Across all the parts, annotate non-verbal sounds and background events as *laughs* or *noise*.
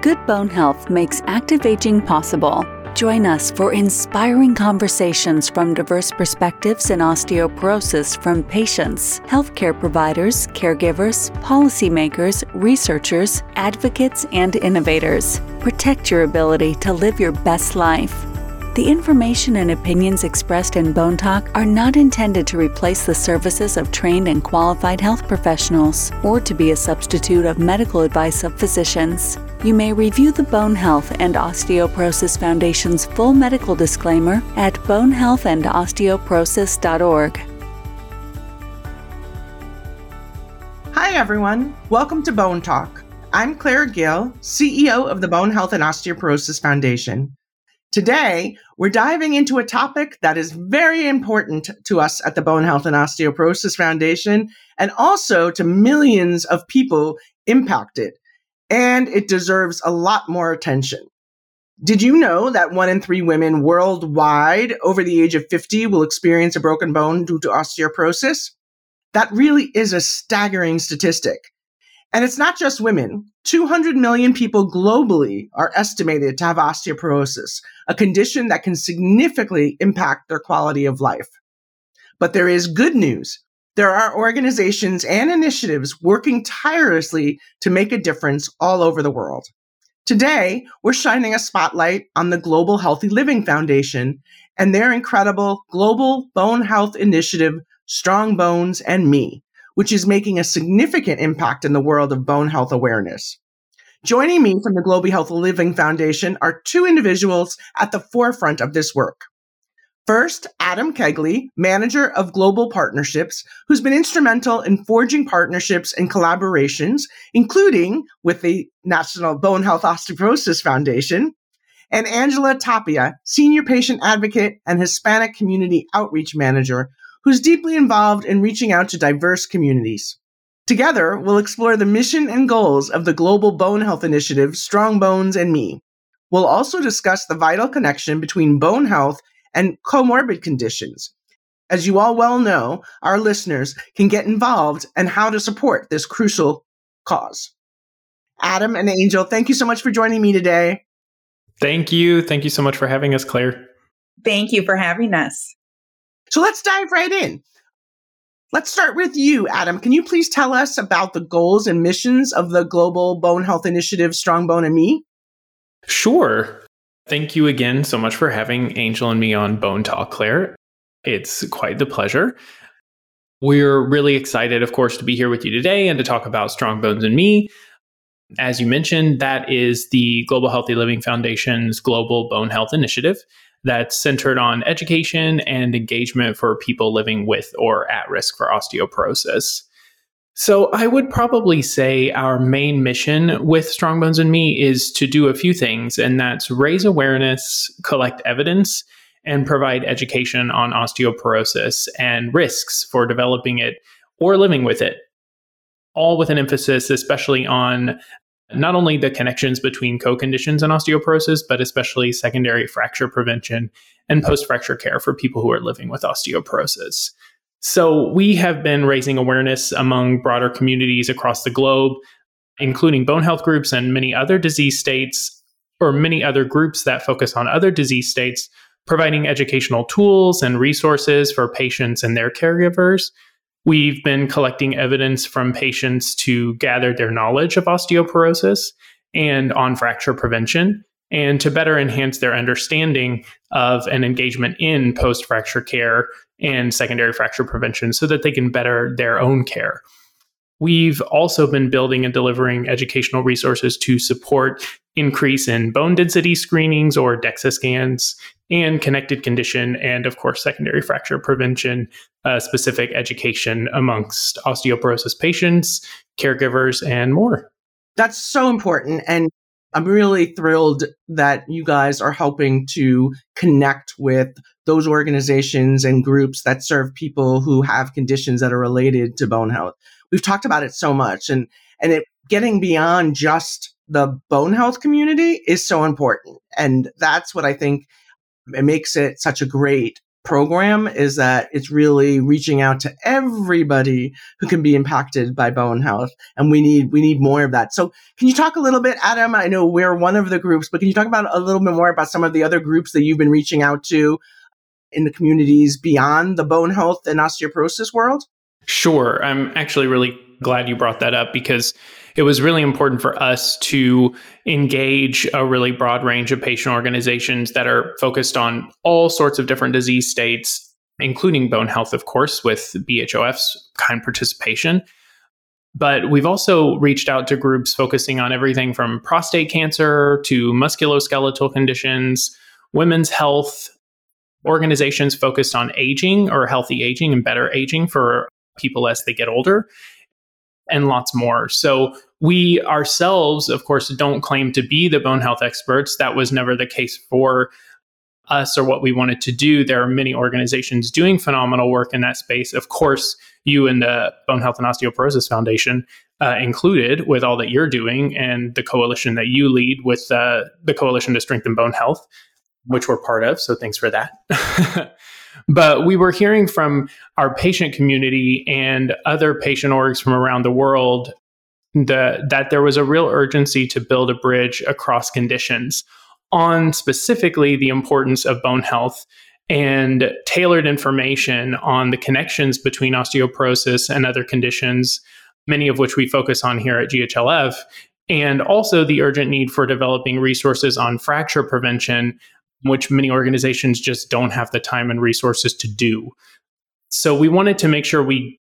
Good Bone Health makes active aging possible. Join us for inspiring conversations from diverse perspectives in osteoporosis from patients, healthcare providers, caregivers, policymakers, researchers, advocates, and innovators. Protect your ability to live your best life. The information and opinions expressed in Bone Talk are not intended to replace the services of trained and qualified health professionals or to be a substitute of medical advice of physicians. You may review the Bone Health and Osteoporosis Foundation's full medical disclaimer at bonehealthandosteoporosis.org. Hi, everyone. Welcome to Bone Talk. I'm Claire Gill, CEO of the Bone Health and Osteoporosis Foundation. Today, we're diving into a topic that is very important to us at the Bone Health and Osteoporosis Foundation and also to millions of people impacted. And it deserves a lot more attention. Did you know that one in three women worldwide over the age of 50 will experience a broken bone due to osteoporosis? That really is a staggering statistic. And it's not just women. 200 million people globally are estimated to have osteoporosis, a condition that can significantly impact their quality of life. But there is good news. There are organizations and initiatives working tirelessly to make a difference all over the world. Today, we're shining a spotlight on the Global Healthy Living Foundation and their incredible Global Bone Health Initiative, Strong Bones and Me, which is making a significant impact in the world of bone health awareness. Joining me from the Global Healthy Living Foundation are two individuals at the forefront of this work. First, Adam Kegley, manager of global partnerships, who's been instrumental in forging partnerships and collaborations, including with the National Bone Health Osteoporosis Foundation, and Angela Tapia, senior patient advocate and Hispanic community outreach manager, who's deeply involved in reaching out to diverse communities. Together, we'll explore the mission and goals of the Global Bone Health Initiative, Strong Bones and Me. We'll also discuss the vital connection between bone health and comorbid conditions. As you all well know, our listeners can get involved and how to support this crucial cause. Adam and Angel, thank you so much for joining me today. Thank you. Thank you so much for having us, Claire. Thank you for having us. So let's dive right in. Let's start with you, Adam. Can you please tell us about the goals and missions of the Global Bone Health Initiative, Strong Bone and Me? Sure. Thank you again so much for having Angel and me on Bone Talk, Claire. It's quite the pleasure. We're really excited, of course, to be here with you today and to talk about Strong Bones and Me. As you mentioned, that is the Global Healthy Living Foundation's Global Bone Health Initiative that's centered on education and engagement for people living with or at risk for osteoporosis. So, I would probably say our main mission with Strong Bones and Me is to do a few things, and that's raise awareness, collect evidence, and provide education on osteoporosis and risks for developing it or living with it. All with an emphasis, especially on not only the connections between co-conditions and osteoporosis, but especially secondary fracture prevention and post-fracture care for people who are living with osteoporosis. So we have been raising awareness among broader communities across the globe, including bone health groups and many other disease states, or many other groups that focus on other disease states, providing educational tools and resources for patients and their caregivers. We've been collecting evidence from patients to gather their knowledge of osteoporosis and on fracture prevention and to better enhance their understanding of an engagement in post fracture care and secondary fracture prevention so that they can better their own care. We've also been building and delivering educational resources to support increase in bone density screenings or DEXA scans and connected condition, and of course, secondary fracture prevention uh, specific education amongst osteoporosis patients, caregivers, and more. That's so important. And I'm really thrilled that you guys are helping to connect with those organizations and groups that serve people who have conditions that are related to bone health. We've talked about it so much and, and it getting beyond just the bone health community is so important. And that's what I think it makes it such a great program is that it's really reaching out to everybody who can be impacted by bone health and we need we need more of that. So can you talk a little bit adam? I know we're one of the groups but can you talk about a little bit more about some of the other groups that you've been reaching out to in the communities beyond the bone health and osteoporosis world? Sure. I'm actually really glad you brought that up because it was really important for us to engage a really broad range of patient organizations that are focused on all sorts of different disease states, including bone health, of course, with BHOF's kind participation. But we've also reached out to groups focusing on everything from prostate cancer to musculoskeletal conditions, women's health, organizations focused on aging or healthy aging and better aging for people as they get older, and lots more. So we ourselves, of course, don't claim to be the bone health experts. That was never the case for us or what we wanted to do. There are many organizations doing phenomenal work in that space. Of course, you and the Bone Health and Osteoporosis Foundation uh, included with all that you're doing and the coalition that you lead with uh, the Coalition to Strengthen Bone Health, which we're part of. So thanks for that. *laughs* but we were hearing from our patient community and other patient orgs from around the world that there was a real urgency to build a bridge across conditions on specifically the importance of bone health and tailored information on the connections between osteoporosis and other conditions, many of which we focus on here at GHLF, and also the urgent need for developing resources on fracture prevention, which many organizations just don't have the time and resources to do. So we wanted to make sure we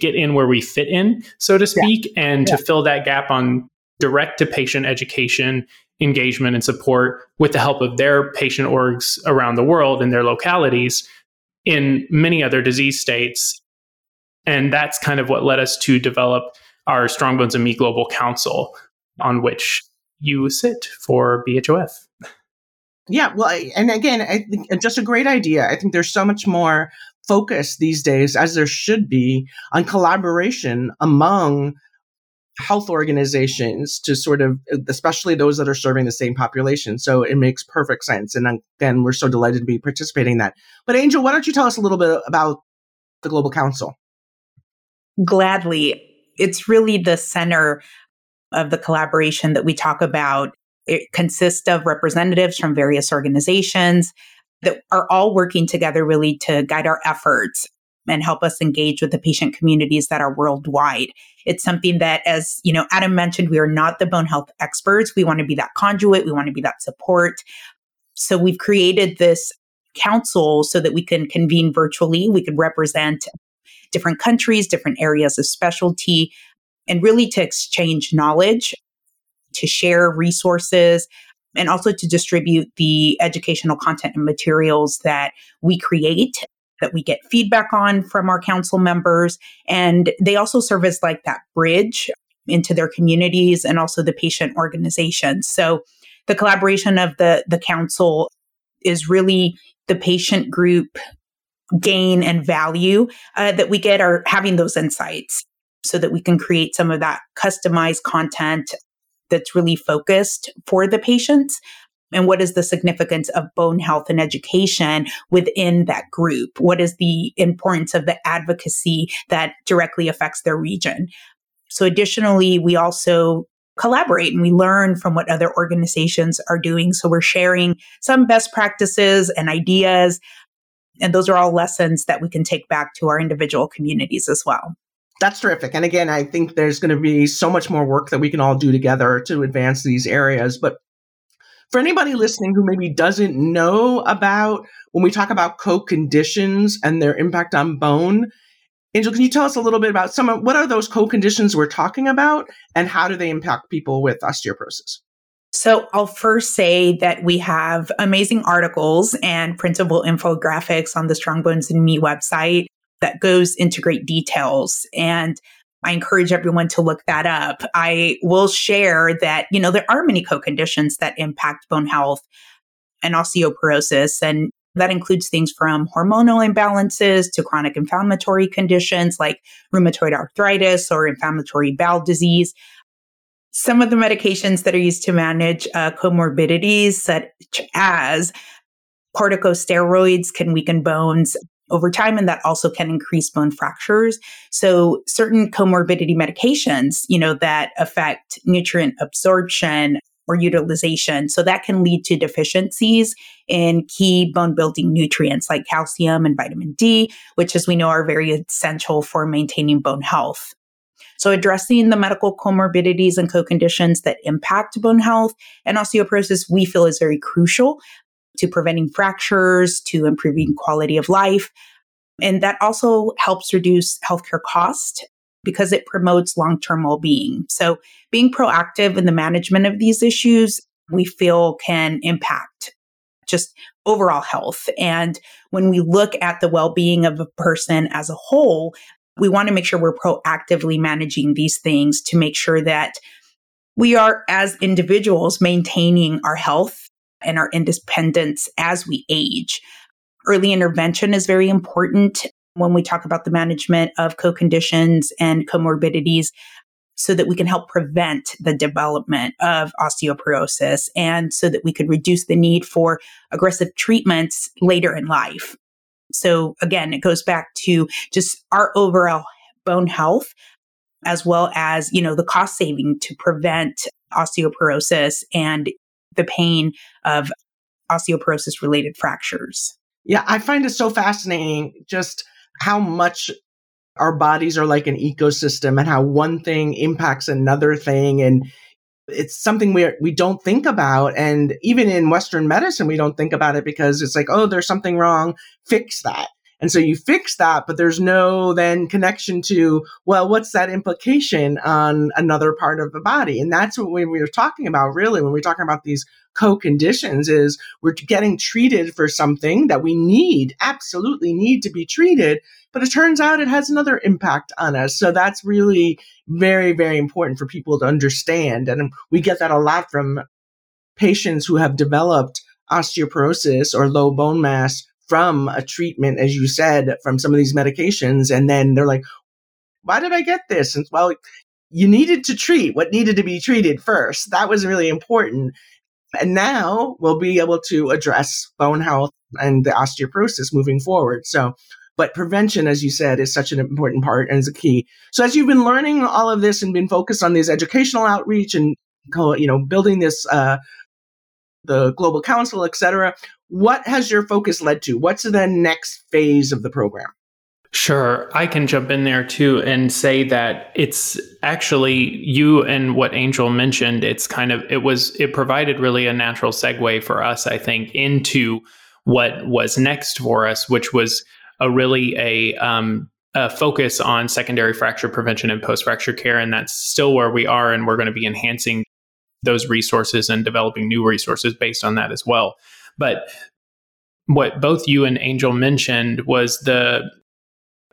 get in where we fit in, so to speak, yeah. and yeah. to fill that gap on direct to patient education, engagement, and support with the help of their patient orgs around the world in their localities in many other disease states. And that's kind of what led us to develop our Strong Bones and Me Global Council, on which you sit for BHOF. Yeah, well, and again, I think uh, just a great idea. I think there's so much more focus these days, as there should be, on collaboration among health organizations to sort of, uh, especially those that are serving the same population. So it makes perfect sense. And again, we're so delighted to be participating in that. But Angel, why don't you tell us a little bit about the Global Council? Gladly. It's really the center of the collaboration that we talk about. It consists of representatives from various organizations, that are all working together really to guide our efforts and help us engage with the patient communities that are worldwide. It's something that, as you know, Adam mentioned, we are not the bone health experts. We want to be that conduit. We want to be that support. So we've created this council so that we can convene virtually. We could represent different countries, different areas of specialty, and really to exchange knowledge, to share resources, and also to distribute the educational content and materials that we create that we get feedback on from our council members. And they also serve as like that bridge into their communities and also the patient organizations so the collaboration of the the council is really the patient group gain and value uh, that we get are having those insights so that we can create some of that customized content that's really focused for the patients and what is the significance of bone health and education within that group? What is the importance of the advocacy that directly affects their region? So, additionally, we also collaborate and we learn from what other organizations are doing. So, we're sharing some best practices and ideas. And those are all lessons that we can take back to our individual communities as well that's terrific. And again, I think there's going to be so much more work that we can all do together to advance these areas. But for anybody listening who maybe doesn't know about when we talk about co-conditions and their impact on bone, Angel, can you tell us a little bit about some of what are those co-conditions we're talking about and how do they impact people with osteoporosis? So I'll first say that we have amazing articles and printable infographics on the Strong Bones and Me website that goes into great details. And I encourage everyone to look that up. I will share that, you know, there are many co-conditions that impact bone health and osteoporosis. And that includes things from hormonal imbalances to chronic inflammatory conditions like rheumatoid arthritis or inflammatory bowel disease. Some of the medications that are used to manage uh, comorbidities, such as Corticosteroids can weaken bones over time, and that also can increase bone fractures. So certain comorbidity medications, you know, that affect nutrient absorption or utilization. So that can lead to deficiencies in key bone building nutrients like calcium and vitamin D, which as we know are very essential for maintaining bone health. So addressing the medical comorbidities and co-conditions that impact bone health and osteoporosis, we feel is very crucial to preventing fractures, to improving quality of life. And that also helps reduce healthcare cost because it promotes long term well being. So, being proactive in the management of these issues, we feel can impact just overall health. And when we look at the well being of a person as a whole, we want to make sure we're proactively managing these things to make sure that we are, as individuals, maintaining our health and our independence as we age. Early intervention is very important when we talk about the management of co-conditions and comorbidities so that we can help prevent the development of osteoporosis and so that we could reduce the need for aggressive treatments later in life. So again, it goes back to just our overall bone health as well as, you know, the cost saving to prevent osteoporosis and the pain of osteoporosis related fractures. Yeah, I find it so fascinating just how much our bodies are like an ecosystem and how one thing impacts another thing and it's something we we don't think about and even in western medicine we don't think about it because it's like oh there's something wrong fix that and so you fix that, but there's no then connection to, well, what's that implication on another part of the body? And that's what we were talking about really when we're talking about these co-conditions is we're getting treated for something that we need, absolutely need to be treated. But it turns out it has another impact on us. So that's really very, very important for people to understand. And we get that a lot from patients who have developed osteoporosis or low bone mass from a treatment, as you said, from some of these medications. And then they're like, why did I get this? And well, you needed to treat what needed to be treated first. That was really important. And now we'll be able to address bone health and the osteoporosis moving forward. So, but prevention, as you said, is such an important part and is a key. So as you've been learning all of this and been focused on this educational outreach and, you know, building this, uh, the global council, et cetera, what has your focus led to? What's the next phase of the program? Sure. I can jump in there too and say that it's actually you and what Angel mentioned. It's kind of, it was, it provided really a natural segue for us, I think, into what was next for us, which was a really a, um, a focus on secondary fracture prevention and post fracture care. And that's still where we are. And we're going to be enhancing those resources and developing new resources based on that as well. But what both you and Angel mentioned was the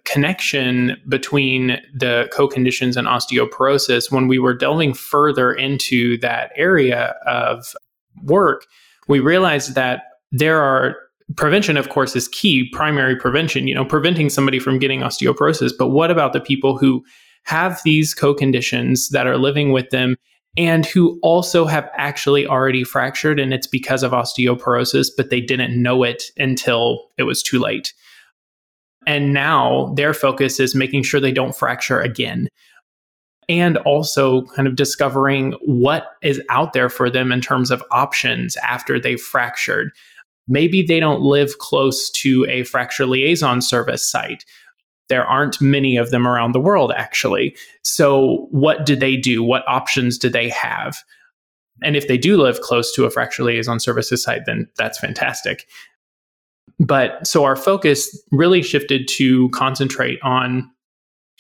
connection between the co-conditions and osteoporosis. When we were delving further into that area of work we realized that there are prevention of course is key primary prevention you know preventing somebody from getting osteoporosis. But what about the people who have these co-conditions that are living with them and who also have actually already fractured and it's because of osteoporosis, but they didn't know it until it was too late. And now their focus is making sure they don't fracture again. And also kind of discovering what is out there for them in terms of options after they've fractured. Maybe they don't live close to a fracture liaison service site there aren't many of them around the world, actually. So, what do they do? What options do they have? And if they do live close to a fracture liaison services site, then that's fantastic. But so our focus really shifted to concentrate on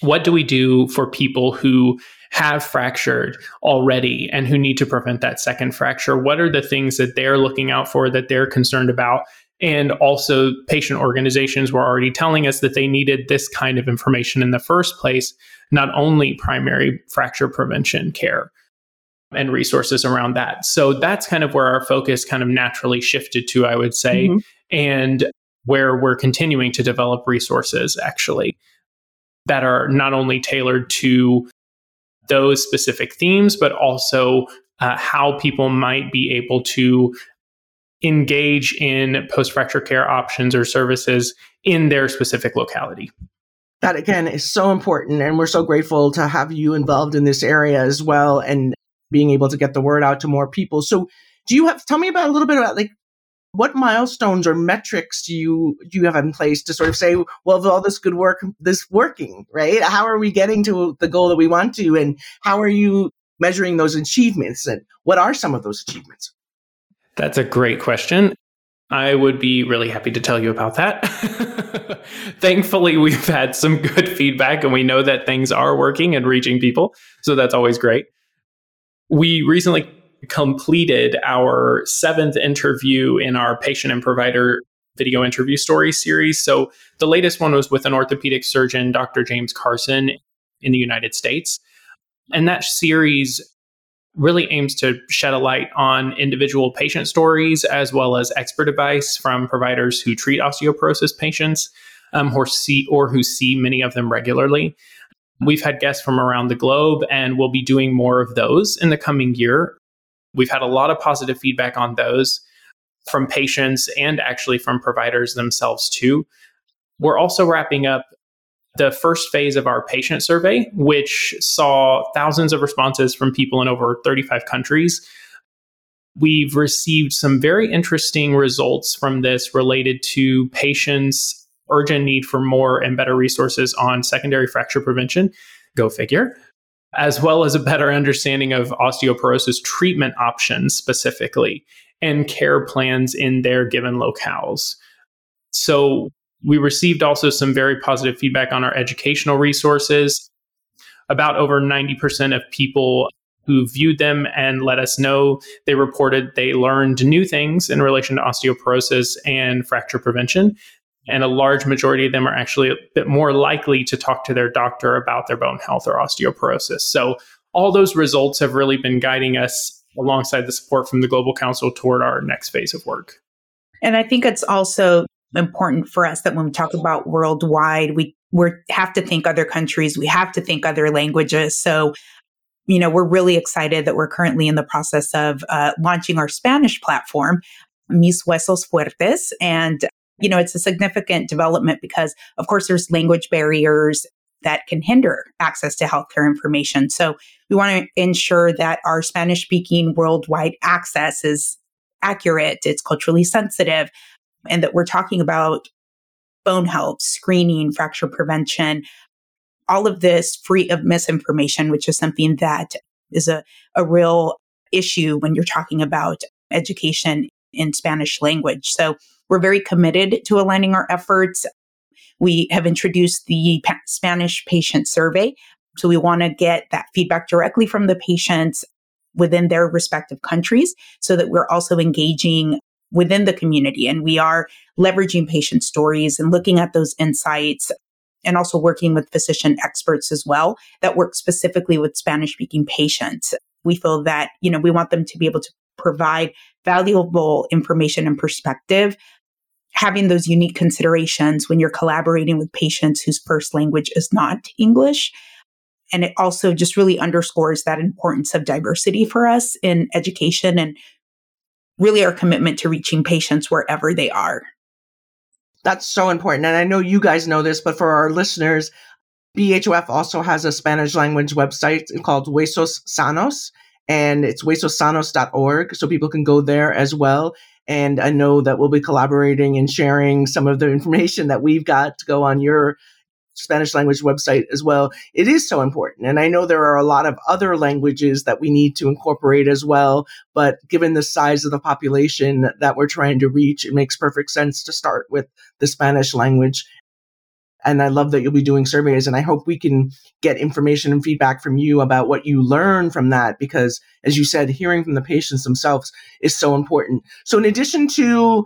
what do we do for people who have fractured already and who need to prevent that second fracture? What are the things that they're looking out for that they're concerned about? And also, patient organizations were already telling us that they needed this kind of information in the first place, not only primary fracture prevention care and resources around that. So that's kind of where our focus kind of naturally shifted to, I would say, mm-hmm. and where we're continuing to develop resources actually that are not only tailored to those specific themes, but also uh, how people might be able to engage in post fracture care options or services in their specific locality. That again is so important. And we're so grateful to have you involved in this area as well and being able to get the word out to more people. So, do you have, tell me about a little bit about like what milestones or metrics do you do you have in place to sort of say well all this good work this working right how are we getting to the goal that we want to and how are you measuring those achievements and what are some of those achievements that's a great question I would be really happy to tell you about that. *laughs* Thankfully, we've had some good feedback and we know that things are working and reaching people. So that's always great. We recently completed our seventh interview in our patient and provider video interview story series. So the latest one was with an orthopedic surgeon, Dr. James Carson, in the United States. And that series really aims to shed a light on individual patient stories as well as expert advice from providers who treat osteoporosis patients um, or see or who see many of them regularly. We've had guests from around the globe and we'll be doing more of those in the coming year. We've had a lot of positive feedback on those from patients and actually from providers themselves too. We're also wrapping up the first phase of our patient survey, which saw thousands of responses from people in over 35 countries. We've received some very interesting results from this related to patients' urgent need for more and better resources on secondary fracture prevention. Go figure as well as a better understanding of osteoporosis treatment options specifically and care plans in their given locales. So, we received also some very positive feedback on our educational resources. About over 90% of people who viewed them and let us know they reported they learned new things in relation to osteoporosis and fracture prevention and a large majority of them are actually a bit more likely to talk to their doctor about their bone health or osteoporosis. So, all those results have really been guiding us alongside the support from the Global Council toward our next phase of work. And I think it's also important for us that when we talk about worldwide, we we have to think other countries, we have to think other languages. So, you know, we're really excited that we're currently in the process of uh, launching our Spanish platform, Mis Huesos Fuertes, and you know, it's a significant development because, of course, there's language barriers that can hinder access to healthcare information. So we want to ensure that our Spanish speaking worldwide access is accurate, it's culturally sensitive, and that we're talking about bone health, screening, fracture prevention, all of this free of misinformation, which is something that is a, a real issue when you're talking about education in Spanish language. So we're very committed to aligning our efforts. We have introduced the pa- Spanish patient survey. So we want to get that feedback directly from the patients within their respective countries so that we're also engaging within the community and we are leveraging patient stories and looking at those insights and also working with physician experts as well that work specifically with Spanish speaking patients. We feel that, you know, we want them to be able to provide valuable information and perspective having those unique considerations when you're collaborating with patients whose first language is not English. And it also just really underscores that importance of diversity for us in education and really our commitment to reaching patients wherever they are. That's so important. And I know you guys know this, but for our listeners, BHOF also has a Spanish language website called Huesos Sanos, and it's huesosanos.org. So people can go there as well. And I know that we'll be collaborating and sharing some of the information that we've got to go on your Spanish language website as well. It is so important. And I know there are a lot of other languages that we need to incorporate as well. But given the size of the population that we're trying to reach, it makes perfect sense to start with the Spanish language and I love that you'll be doing surveys. And I hope we can get information and feedback from you about what you learn from that, because as you said, hearing from the patients themselves is so important. So, in addition to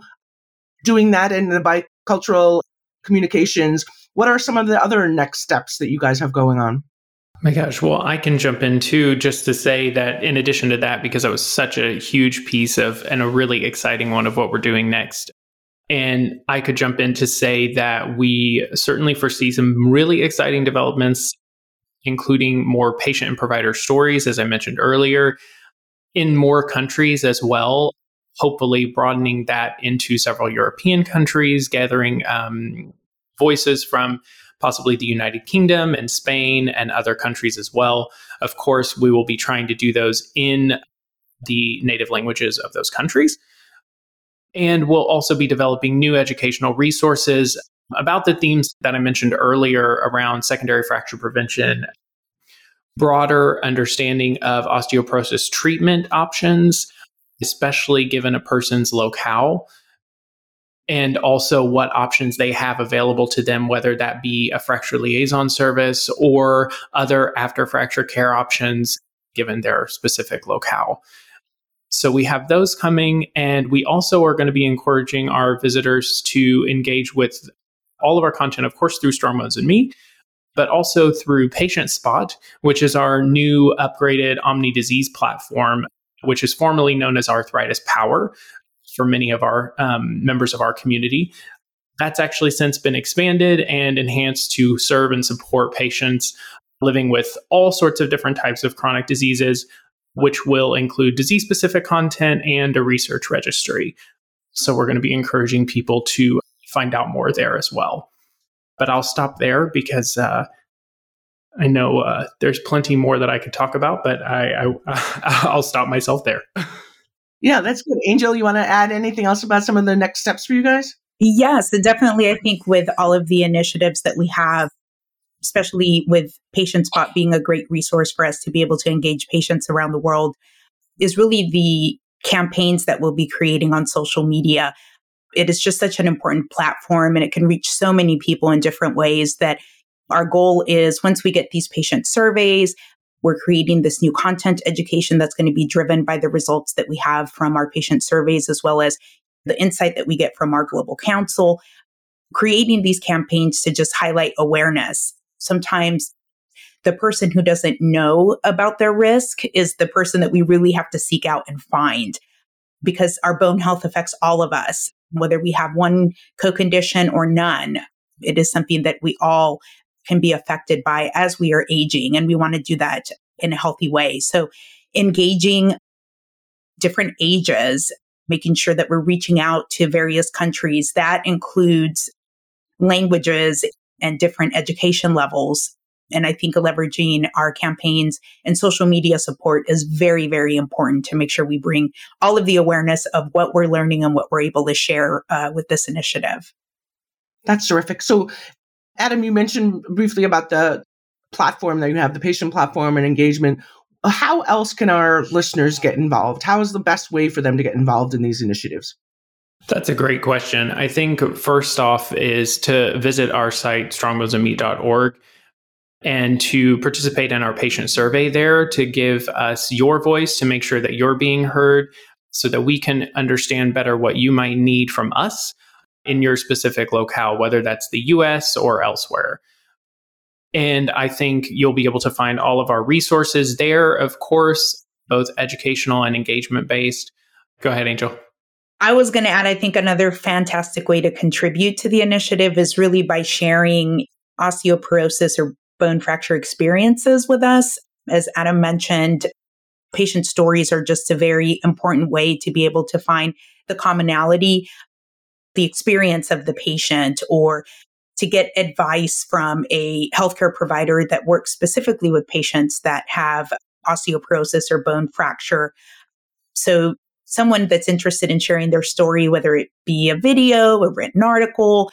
doing that in the bicultural communications, what are some of the other next steps that you guys have going on? Oh my gosh, well, I can jump in too just to say that in addition to that, because that was such a huge piece of and a really exciting one of what we're doing next, and I could jump in to say that we certainly foresee some really exciting developments, including more patient and provider stories, as I mentioned earlier, in more countries as well. hopefully broadening that into several European countries, gathering um, voices from possibly the United Kingdom and Spain and other countries as well. Of course, we will be trying to do those in the native languages of those countries. And we'll also be developing new educational resources about the themes that I mentioned earlier around secondary fracture prevention, broader understanding of osteoporosis treatment options, especially given a person's locale and also what options they have available to them, whether that be a fracture liaison service or other after fracture care options given their specific locale. So we have those coming, and we also are going to be encouraging our visitors to engage with all of our content, of course, through Strong Bones and Me, but also through Patient Spot, which is our new upgraded Omni disease platform, which is formerly known as Arthritis Power, for many of our um, members of our community. That's actually since been expanded and enhanced to serve and support patients living with all sorts of different types of chronic diseases, which will include disease specific content and a research registry. So we're going to be encouraging people to find out more there as well. But I'll stop there because uh, I know uh, there's plenty more that I could talk about, but I, I *laughs* I'll stop myself there. *laughs* Yeah, that's good. Angel, you want to add anything else about some of the next steps for you guys? Yes, definitely. I think with all of the initiatives that we have, especially with Patient Spot being a great resource for us to be able to engage patients around the world, is really the campaigns that we'll be creating on social media. It is just such an important platform and it can reach so many people in different ways that our goal is once we get these patient surveys, we're creating this new content education that's going to be driven by the results that we have from our patient surveys, as well as the insight that we get from our global council. Creating these campaigns to just highlight awareness. Sometimes the person who doesn't know about their risk is the person that we really have to seek out and find because our bone health affects all of us, whether we have one co condition or none. It is something that we all can be affected by as we are aging. And we want to do that in a healthy way. So engaging different ages, making sure that we're reaching out to various countries. That includes languages and different education levels. And I think leveraging our campaigns and social media support is very, very important to make sure we bring all of the awareness of what we're learning and what we're able to share uh, with this initiative. That's terrific. So Adam, you mentioned briefly about the platform that you have, the patient platform and engagement. How else can our listeners get involved? How is the best way for them to get involved in these initiatives? That's a great question. I think first off is to visit our site, strongbonesandme.org, and to participate in our patient survey there to give us your voice to make sure that you're being heard so that we can understand better what you might need from us in your specific locale, whether that's the US or elsewhere. And I think you'll be able to find all of our resources there, of course, both educational and engagement based. Go ahead, Angel. I was going to add, I think another fantastic way to contribute to the initiative is really by sharing osteoporosis or bone fracture experiences with us. As Adam mentioned, patient stories are just a very important way to be able to find the commonality the experience of the patient or to get advice from a healthcare provider that works specifically with patients that have osteoporosis or bone fracture. So someone that's interested in sharing their story, whether it be a video, a written article,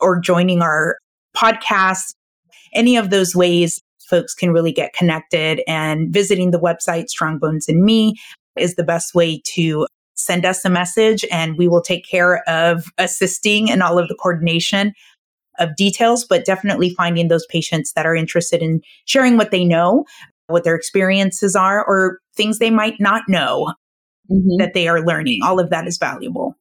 or joining our podcast, any of those ways folks can really get connected and visiting the website Strong Bones and Me is the best way to send us a message and we will take care of assisting in all of the coordination of details, but definitely finding those patients that are interested in sharing what they know, what their experiences are, or things they might not know mm-hmm. that they are learning. All of that is valuable.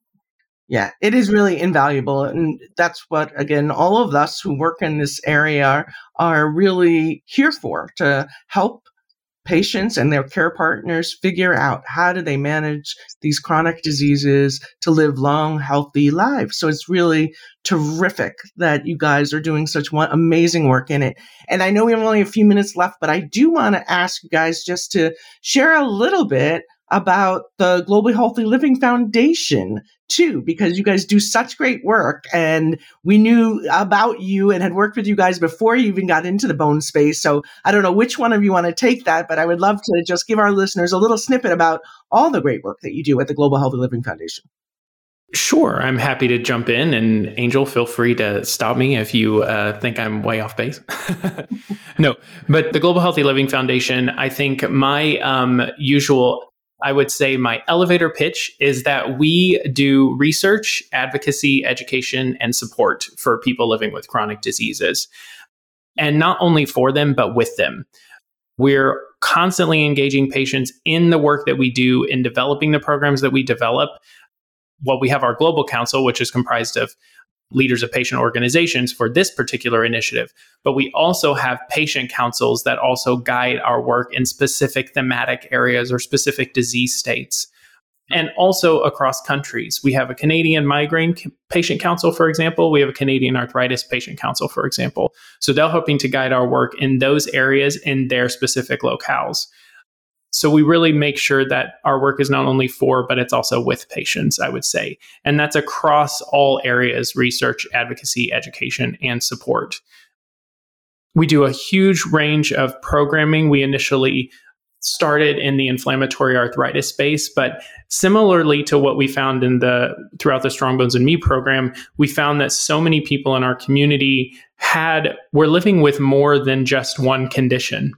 Yeah, it is really invaluable. And that's what, again, all of us who work in this area are really here for to help patients and their care partners figure out how do they manage these chronic diseases to live long healthy lives. So it's really terrific that you guys are doing such one amazing work in it. And i know we have only a few minutes left but i do want to ask you guys just to share a little bit about the Global Healthy Living Foundation too, because you guys do such great work. And we knew about you and had worked with you guys before you even got into the bone space. So I don't know which one of you want to take that, but I would love to just give our listeners a little snippet about all the great work that you do at the Global Healthy Living Foundation. Sure, I'm happy to jump in. And Angel, feel free to stop me if you uh, think I'm way off base. *laughs* no, but the Global Healthy Living Foundation, I think my um, usual I would say my elevator pitch is that we do research, advocacy, education, and support for people living with chronic diseases. And not only for them, but with them. We're constantly engaging patients in the work that we do in developing the programs that we develop. Well, we have our global council, which is comprised of leaders of patient organizations for this particular initiative. But we also have patient councils that also guide our work in specific thematic areas or specific disease states. And also across countries. We have a Canadian migraine patient council, for example. We have a Canadian arthritis patient council, for example. So they're helping to guide our work in those areas in their specific locales. So we really make sure that our work is not only for, but it's also with patients, I would say. And that's across all areas research, advocacy, education, and support. We do a huge range of programming. We initially started in the inflammatory arthritis space, but similarly to what we found in the throughout the Strong Bones and Me program, we found that so many people in our community had were living with more than just one condition.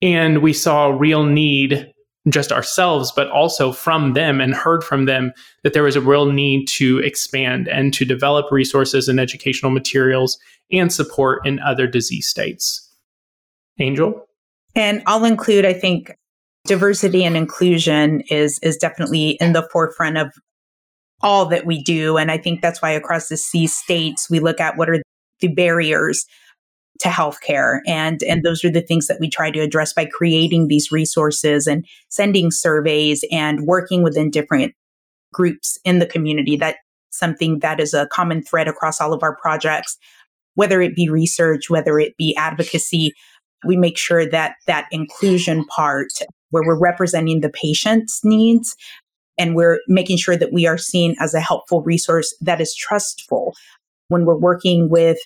And we saw real need just ourselves, but also from them and heard from them that there was a real need to expand and to develop resources and educational materials and support in other disease states. Angel? And I'll include, I think, diversity and inclusion is is definitely in the forefront of all that we do. And I think that's why across disease states we look at what are the barriers to healthcare. And, and those are the things that we try to address by creating these resources and sending surveys and working within different groups in the community. That's something that is a common thread across all of our projects, whether it be research, whether it be advocacy. We make sure that that inclusion part where we're representing the patient's needs and we're making sure that we are seen as a helpful resource that is trustful when we're working with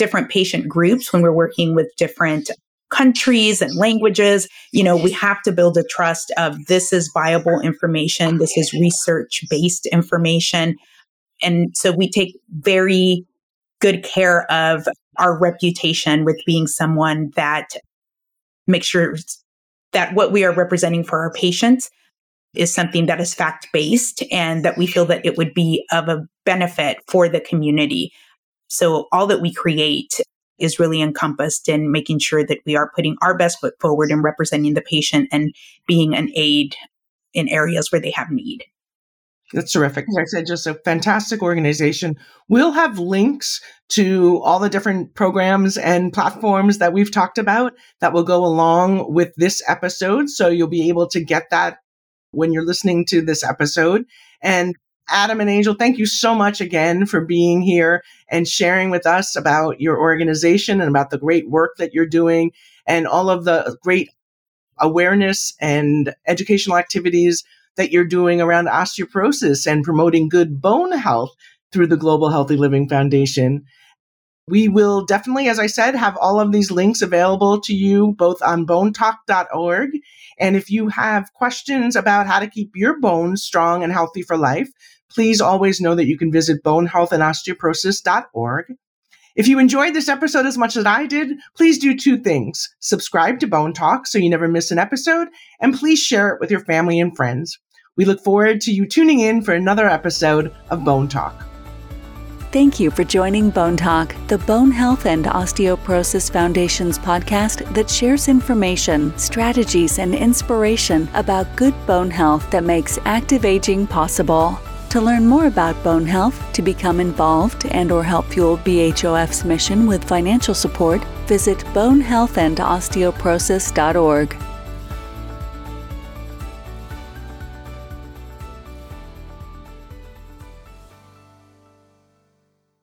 different patient groups, when we're working with different countries and languages, you know, we have to build a trust of this is viable information, this is research based information. And so we take very good care of our reputation with being someone that makes sure that what we are representing for our patients is something that is fact based and that we feel that it would be of a benefit for the community. So all that we create is really encompassed in making sure that we are putting our best foot forward and representing the patient and being an aid in areas where they have need. That's terrific. Like I said, just a fantastic organization. We'll have links to all the different programs and platforms that we've talked about that will go along with this episode. So you'll be able to get that when you're listening to this episode. And Adam and Angel, thank you so much again for being here and sharing with us about your organization and about the great work that you're doing and all of the great awareness and educational activities that you're doing around osteoporosis and promoting good bone health through the Global Healthy Living Foundation. We will definitely, as I said, have all of these links available to you both on bonetalk.org. And if you have questions about how to keep your bones strong and healthy for life, please always know that you can visit bonehealthandosteoporosis.org. If you enjoyed this episode as much as I did, please do two things. Subscribe to Bone Talk so you never miss an episode, and please share it with your family and friends. We look forward to you tuning in for another episode of Bone Talk. Thank you for joining Bone Talk, the Bone Health and Osteoporosis Foundation's podcast that shares information, strategies, and inspiration about good bone health that makes active aging possible. To learn more about bone health, to become involved and or help fuel BHOF's mission with financial support, visit bonehealthandosteoporosis.org.